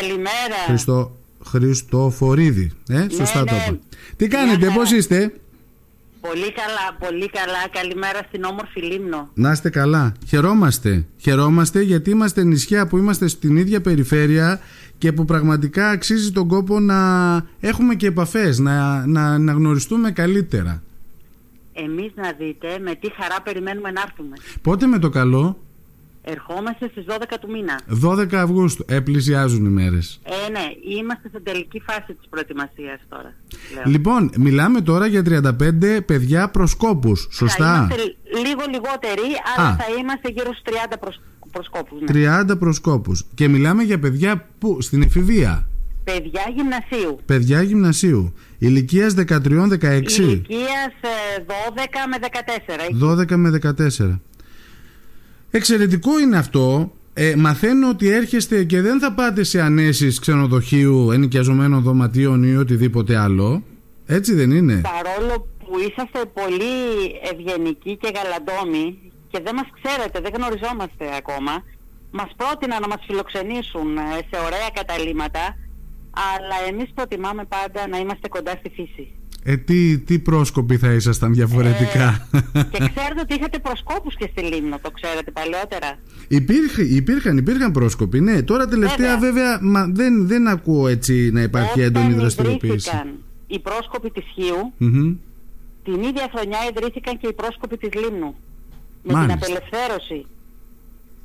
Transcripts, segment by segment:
Καλημέρα. Χριστο... Χριστοφορίδη. Ε, σωστά ναι. το είπα. Τι κάνετε, χαρά. πώς είστε; Πολύ καλά, πολύ καλά. Καλημέρα στην όμορφη Λίμνο. Να είστε καλά. Χαιρόμαστε. Χαιρόμαστε γιατί είμαστε νησιά που είμαστε στην ίδια περιφέρεια και που πραγματικά αξίζει τον κόπο να έχουμε και επαφές, να, να, να γνωριστούμε καλύτερα. Εμείς να δείτε με τι χαρά περιμένουμε να έρθουμε. Πότε με το καλό, Ερχόμαστε στις 12 του μήνα. 12 Αυγούστου. Ε, πλησιάζουν οι μέρες. Ε, ναι, είμαστε στην τελική φάση της προετοιμασίας τώρα. Λέω. Λοιπόν, μιλάμε τώρα για 35 παιδιά προσκόπους, Θα σωστά; είμαστε λίγο λιγότεροι, αλλά Α. θα είμαστε γύρω στους 30 προς... προσκόπους. Ναι. 30 προσκόπους. Και μιλάμε για παιδιά που στην εφηβεία. Παιδιά γυμνασίου. Παιδιά γυμνασίου. Ηλικίας 13-16. Ηλικίας ε, 12 με 14. 12 με 14. Εξαιρετικό είναι αυτό. Ε, μαθαίνω ότι έρχεστε και δεν θα πάτε σε ανέσεις ξενοδοχείου, ενοικιαζομένων δωματίων ή οτιδήποτε άλλο. Έτσι δεν είναι; Παρόλο που είσαστε πολύ ευγενικοί και γαλαντόμοι και δεν μας ξέρετε, δεν γνωριζόμαστε ακόμα, μας πρότειναν να μας φιλοξενήσουν ε, σε ωραία καταλήμματα, αλλά εμείς προτιμάμε πάντα να είμαστε κοντά στη φύση. Ε, τι, τι πρόσκοποι θα ήσασταν διαφορετικά; Και ξέρετε ότι είχατε προσκόπους και στη Λίμνο, το ξέρετε παλαιότερα. Υπήρχε, υπήρχαν, υπήρχαν πρόσκοποι, ναι. Τώρα τελευταία βέβαια, Βέβαια. μα, δεν, δεν ακούω έτσι να υπάρχει έντονη Όταν δραστηριοποίηση. ιδρύθηκαν οι πρόσκοποι της Χίου, Μμμ. την ίδια χρονιά ιδρύθηκαν και οι πρόσκοποι της Λίμνου. Με Μάλιστα. την απελευθέρωση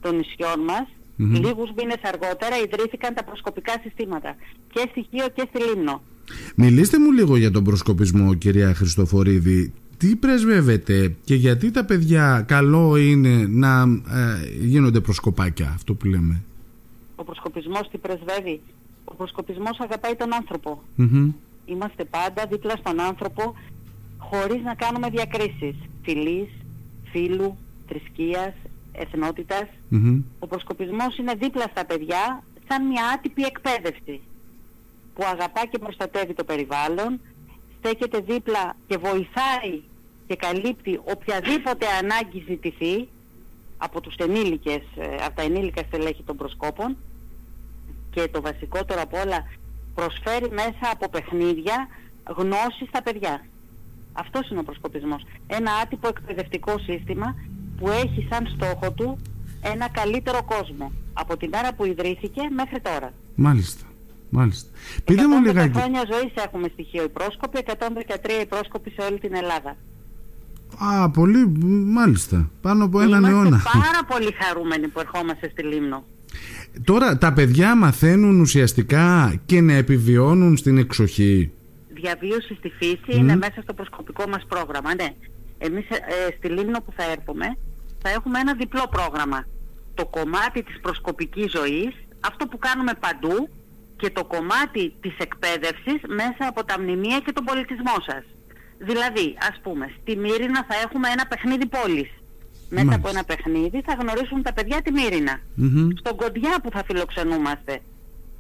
των νησιών μας, Μμμ. λίγους μήνες αργότερα ιδρύθηκαν τα προσκοπικά συστήματα και στη Χίο και στη Λίμνο. Μιλήστε μου λίγο για τον προσκοπισμό, κυρία Χριστοφορίδη. Τι πρεσβεύετε και γιατί τα παιδιά καλό είναι να ε, γίνονται προσκοπάκια, αυτό που λέμε; Ο προσκοπισμός τι πρεσβεύει; Ο προσκοπισμός αγαπάει τον άνθρωπο. Μμμ. Είμαστε πάντα δίπλα στον άνθρωπο χωρίς να κάνουμε διακρίσεις φυλής, φίλου, θρησκείας, εθνότητας. Μμμ. Ο προσκοπισμός είναι δίπλα στα παιδιά σαν μια άτυπη εκπαίδευση που αγαπά και προστατεύει το περιβάλλον, στέκεται δίπλα και βοηθάει και καλύπτει οποιαδήποτε ανάγκη ζητηθεί από τους ενήλικες, ε, από τα ενήλικα στελέχη των προσκόπων και το βασικότερο απ' όλα προσφέρει μέσα από παιχνίδια γνώση στα παιδιά. Αυτός είναι ο προσκοπισμός. Ένα άτυπο εκπαιδευτικό σύστημα που έχει σαν στόχο του ένα καλύτερο κόσμο από τη μέρα που ιδρύθηκε μέχρι τώρα. Μάλιστα. Μάλιστα. Πείτε μου 110 λιγάκι. χρόνια ζωής έχουμε στοιχείο οι πρόσκοποι, 113 οι πρόσκοποι σε όλη την Ελλάδα. Α, πολύ, μάλιστα. Πάνω από έναν Είμαστε αιώνα. πάρα πολύ χαρούμενοι που ερχόμαστε στη Λίμνο. Τώρα, τα παιδιά μαθαίνουν ουσιαστικά και να επιβιώνουν στην εξοχή. Διαβίωση στη φύση είναι μέσα στο προσκοπικό μας πρόγραμμα. Ναι. Εμείς ε, ε, στη Λίμνο που θα έρθουμε θα έχουμε ένα διπλό πρόγραμμα. Το κομμάτι της προσκοπικής ζωής, αυτό που κάνουμε παντού και το κομμάτι της εκπαίδευσης μέσα από τα μνημεία και τον πολιτισμό σας. Δηλαδή, ας πούμε, στη Μύρινα θα έχουμε ένα παιχνίδι πόλης. Μέσα Μάλιστα. από ένα παιχνίδι θα γνωρίσουν τα παιδιά τη Μύρινα. Μμμ. Στον Κοντιά που θα φιλοξενούμαστε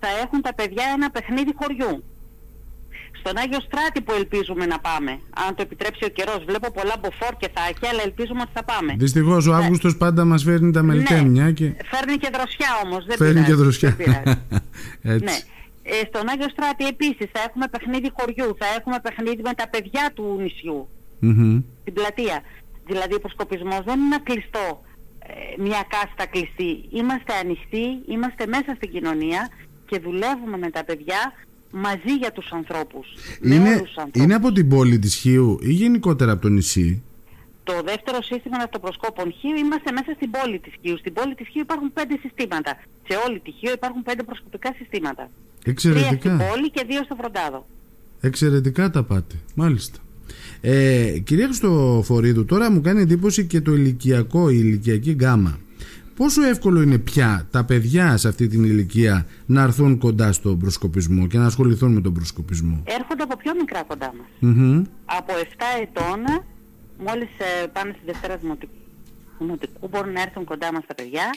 θα έχουν τα παιδιά ένα παιχνίδι χωριού. Στον Άγιο Στράτη που ελπίζουμε να πάμε, αν το επιτρέψει ο καιρός. Βλέπω πολλά μποφόρ και θα έχει, αλλά ελπίζουμε ότι θα πάμε. Δυστυχώς ο Αύγουστος πάντα μας φέρνει τα μελτέμια και Φέρνει και δροσιά όμως, δεν φέρνει πειράζει, και δροσιά. δεν πειράζει. Έτσι. ναι. Ε, στον Άγιο Στράτη επίσης θα έχουμε παιχνίδι χωριού, θα έχουμε παιχνίδι με τα παιδιά του νησιού, Μμμ. την πλατεία. Δηλαδή ο προσκοπισμός δεν είναι ένα κλειστό, ε, μια κάστα κλειστή. Είμαστε ανοιχτοί, είμαστε μέσα στην κοινωνία και δουλεύουμε με τα παιδιά μαζί για τους ανθρώπους. με Είναι, όλους τους ανθρώπους. είναι από την πόλη της Χίου ή γενικότερα από το νησί; Το δεύτερο σύστημα ναυτοπροσκόπων Χίου είμαστε μέσα στην πόλη της Χίου. Στην πόλη της Χίου υπάρχουν πέντε συστήματα. Σε όλη τη Χίου υπάρχουν πέντε προσκοπικά συστήματα. Τρία στην Εξαιρετικά. πόλη και δύο στο Φροντάδο. Εξαιρετικά τα πάτε. Μάλιστα. Ε, κυρία Χριστοφορίδου, τώρα μου κάνει εντύπωση και το ηλικιακό, η ηλικιακή γκάμα. Πόσο εύκολο είναι πια τα παιδιά σε αυτή την ηλικία να έρθουν κοντά στον προσκοπισμό και να ασχοληθούν με τον προσκοπισμό; Έρχονται από πιο μικρά κοντά μας. Μμμ. Από 7 ετών, μόλις ε, πάνε στη Δευτέρα Δημοτικού, Δημοτικού, μπορούν να έρθουν κοντά μας τα παιδιά.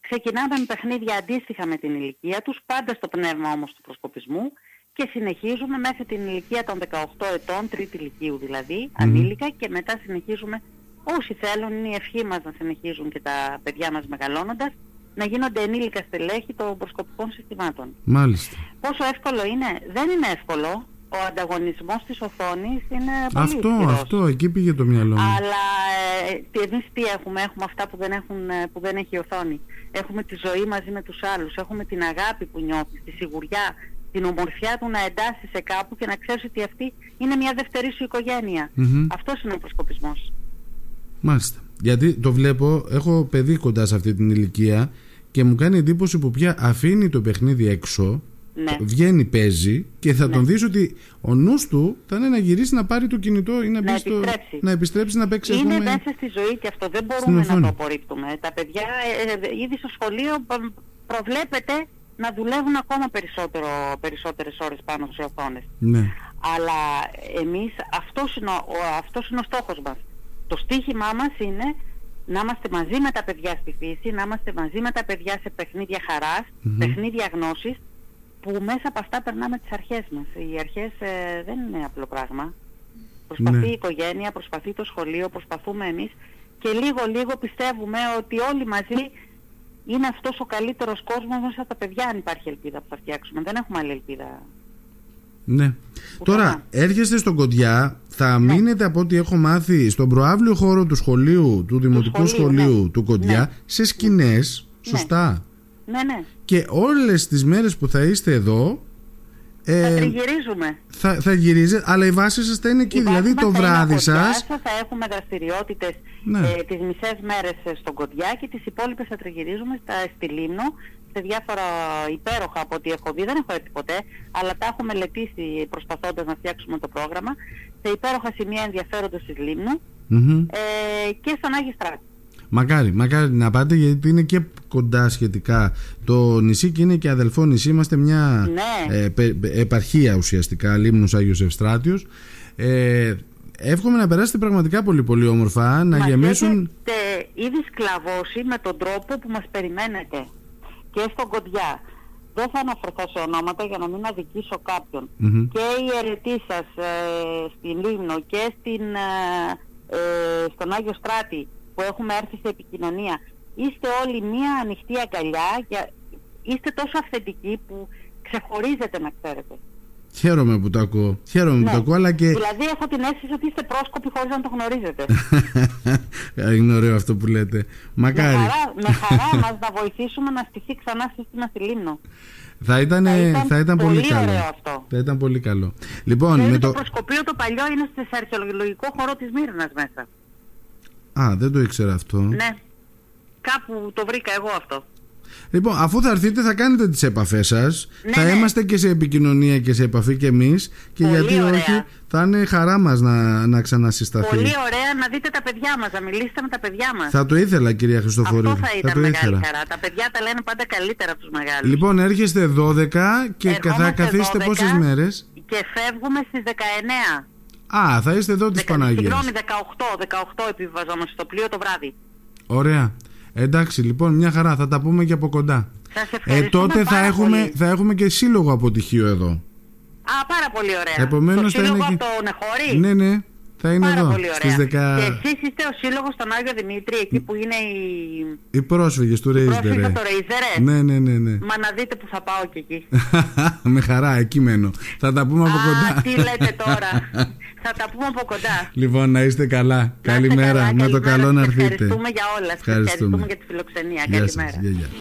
Ξεκινάμε με παιχνίδια αντίστοιχα με την ηλικία τους, πάντα στο πνεύμα όμως του προσκοπισμού και συνεχίζουμε μέχρι την ηλικία των 18 ετών, τρίτη ηλικίου δηλαδή, ανήλικα και μετά συνεχίζουμε όσοι θέλουν, είναι η ευχή μας να συνεχίζουν και τα παιδιά μας μεγαλώνοντας να γίνονται ενήλικα στελέχη των προσκοπικών συστημάτων. Μάλιστα. Πόσο εύκολο είναι, δεν είναι εύκολο. Ο ανταγωνισμός της οθόνης είναι πολύ Αυτό, ισχυρός. αυτό, εκεί πήγε το μυαλό μου. Αλλά ε, τι- εμείς τι έχουμε, έχουμε αυτά που δεν, έχουν, ε, που δεν έχει η οθόνη. Έχουμε τη ζωή μαζί με τους άλλους, έχουμε την αγάπη που νιώθεις, τη σιγουριά, την ομορφιά του να εντάσσεις σε κάπου και να ξέρεις ότι αυτή είναι μια δευτερή σου οικογένεια. Μμμ. Αυτός είναι ο προσκοπισμός. Μάλιστα. Γιατί το βλέπω, έχω παιδί κοντά σε αυτή την ηλικία και μου κάνει εντύπωση που πια αφήνει το παιχνίδι έξω, Ναι. βγαίνει, παίζει και θα Ναι. τον δεις ότι ο νους του θα είναι να γυρίσει να πάρει το κινητό ή να, Να μπει στο, επιστρέψει. να επιστρέψει να παίξει ας Είναι πούμε, μέσα στη ζωή και αυτό δεν στην μπορούμε να οθόνη. το απορρίπτουμε. Τα παιδιά ε, ε, ήδη στο σχολείο π- προβλέπεται να δουλεύουν ακόμα περισσότερο, περισσότερες ώρες πάνω σε οθόνες. Ναι. Αλλά εμείς αυτός είναι ο, ο- αυτός είναι ο στόχος μας. Το στίχημά μας είναι να είμαστε μαζί με τα παιδιά στη φύση, να είμαστε μαζί με τα παιδιά σε παιχνίδια χαράς, Μμμ. παιχνίδια γνώσης, που μέσα από αυτά περνάμε τις αρχές μας. Οι αρχές ε, δεν είναι απλό πράγμα. Προσπαθεί Ναι. η οικογένεια, προσπαθεί το σχολείο, προσπαθούμε εμείς και λίγο λίγο πιστεύουμε ότι όλοι μαζί είναι αυτός ο καλύτερος κόσμος μέσα από τα παιδιά αν υπάρχει ελπίδα που θα φτιάξουμε. Δεν έχουμε άλλη ελπίδα. Ναι. Πουθενά. Τώρα, έρχεστε στον Κοντιά, θα μείνετε από ό,τι έχω μάθει στον προάβλιο χώρο του σχολείου, του Δημοτικού σχολείου, Σχολείου ναι. του Κοντιά, Ναι. σε σκηνές, σωστά; Ναι, ναι. Και όλες τις μέρες που θα είστε εδώ, Θα ε, τριγυρίζουμε. θα, θα γυρίζετε, αλλά η βάση σας θα είναι εκεί. Η βάση δηλαδή μας το θα είναι βράδυ από σας. Κοντιάσα, Θα έχουμε δραστηριότητες Ναι. ε, τις μισές μέρες ε, στον Κοντιά και τις υπόλοιπες θα τριγυρίζουμε στα, στη Λίμνο σε διάφορα υπέροχα από ό,τι έχω δει. Δεν έχω έρθει ποτέ, αλλά τα έχω μελετήσει προσπαθώντας να φτιάξουμε το πρόγραμμα σε υπέροχα σημεία ενδιαφέροντος της Λίμνου Μμμ. ε, και στον Άγιο Στράτη. Μακάρι, μακάρι να πάτε γιατί είναι και κοντά σχετικά το νησί και είναι και αδελφό νησί. Είμαστε μια Ναι. ε, πε- πε- επαρχία ουσιαστικά, Λίμνος Άγιος Ευστράτιος. Ε, εύχομαι να περάσετε πραγματικά πολύ πολύ όμορφα, να Μας γεμίσουν... έχετε ήδη σκλαβώσει με τον τρόπο που μας περιμένετε και στον Κοντιά. Δεν θα αναφερθώ σε ονόματα για να μην αδικήσω κάποιον. Μμμ. Και η αιρετή σας ε, στην Λίμνο και στην, ε, ε, στον Άγιο Στράτη που έχουμε έρθει σε επικοινωνία είστε όλοι μία ανοιχτή αγκαλιά για, είστε τόσο αυθεντικοί που ξεχωρίζετε να ξέρετε. Χαίρομαι που το ακούω. Χαίρομαι που Ναι. το ακούω, αλλά και. Δηλαδή έχω την αίσθηση ότι είστε πρόσκοποι χωρίς να το γνωρίζετε. είναι ωραίο αυτό που λέτε. με, Μακάρι. χαρά, με χαρά μας να βοηθήσουμε να στηθεί ξανά σύστημα στη Λίμνο. Θα ήταν, Θα ήταν θα ήταν πολύ, πολύ καλό. ωραίο αυτό. Θα ήταν πολύ καλό. Λοιπόν, Δηλαδή με το... το. προσκοπείο το παλιό είναι στο αρχαιολογικό χώρο της Μύρνας μέσα. Α, δεν το ήξερα αυτό. Ναι. Κάπου το βρήκα εγώ αυτό. Λοιπόν, αφού θα έρθετε, θα κάνετε τις επαφές σας. Ναι, θα ναι. είμαστε και σε επικοινωνία και σε επαφή και εμείς. Και Πολύ γιατί ωραία. όχι, θα είναι χαρά μας να, να ξανασυσταθεί. Πολύ ωραία να δείτε τα παιδιά μας, να μιλήσετε με τα παιδιά μας. Θα το ήθελα, κυρία Χριστοφορίδη. Αυτό θα ήταν το μεγάλη ήθελα. χαρά. Τα παιδιά τα λένε πάντα καλύτερα από τους μεγάλους. Λοιπόν, έρχεστε 12 και θα Ερχόμαστε καθίσετε 12 πόσες μέρες; Και φεύγουμε στις 19. Α, θα είστε εδώ της Δεκα- Παναγίας. Συγγνώμη, 18, 18 επιβιβαζόμαστε στο πλοίο το βράδυ. Ωραία. Εντάξει, λοιπόν, μια χαρά. Θα τα πούμε και από κοντά. Σας Ε, ευχαριστούμε τότε θα πάρα έχουμε, πολύ. θα έχουμε και σύλλογο αποτυχίο εδώ. Α, πάρα πολύ ωραία. Επομένως το θα σύλλογο είναι από και- το Νεχόρι. Ναι, ναι. Θα είναι Πάρα εδώ. πολύ ωραία. Στις 10... Και εσείς είστε ο σύλλογος στον Άγιο Δημήτρη, εκεί που είναι οι Οι πρόσφυγες του Ρέιζερ. πρόσφυγες το Ρέιζερε; Ναι, ναι, ναι, ναι. Μα να δείτε που θα πάω και εκεί. Με χαρά, εκεί μένω. Θα τα πούμε από Α, κοντά. τι λέτε τώρα. θα τα πούμε από κοντά. Λοιπόν, να είστε καλά. Να είστε Καλημέρα. καλά, Με το καλημέρα. καλό να Σας έρθετε. Ευχαριστούμε για όλα. Σας Ευχαριστούμε. ευχαριστούμε για τη φιλοξενία. Γεια σας. Καλημέρα. Γεια, γεια.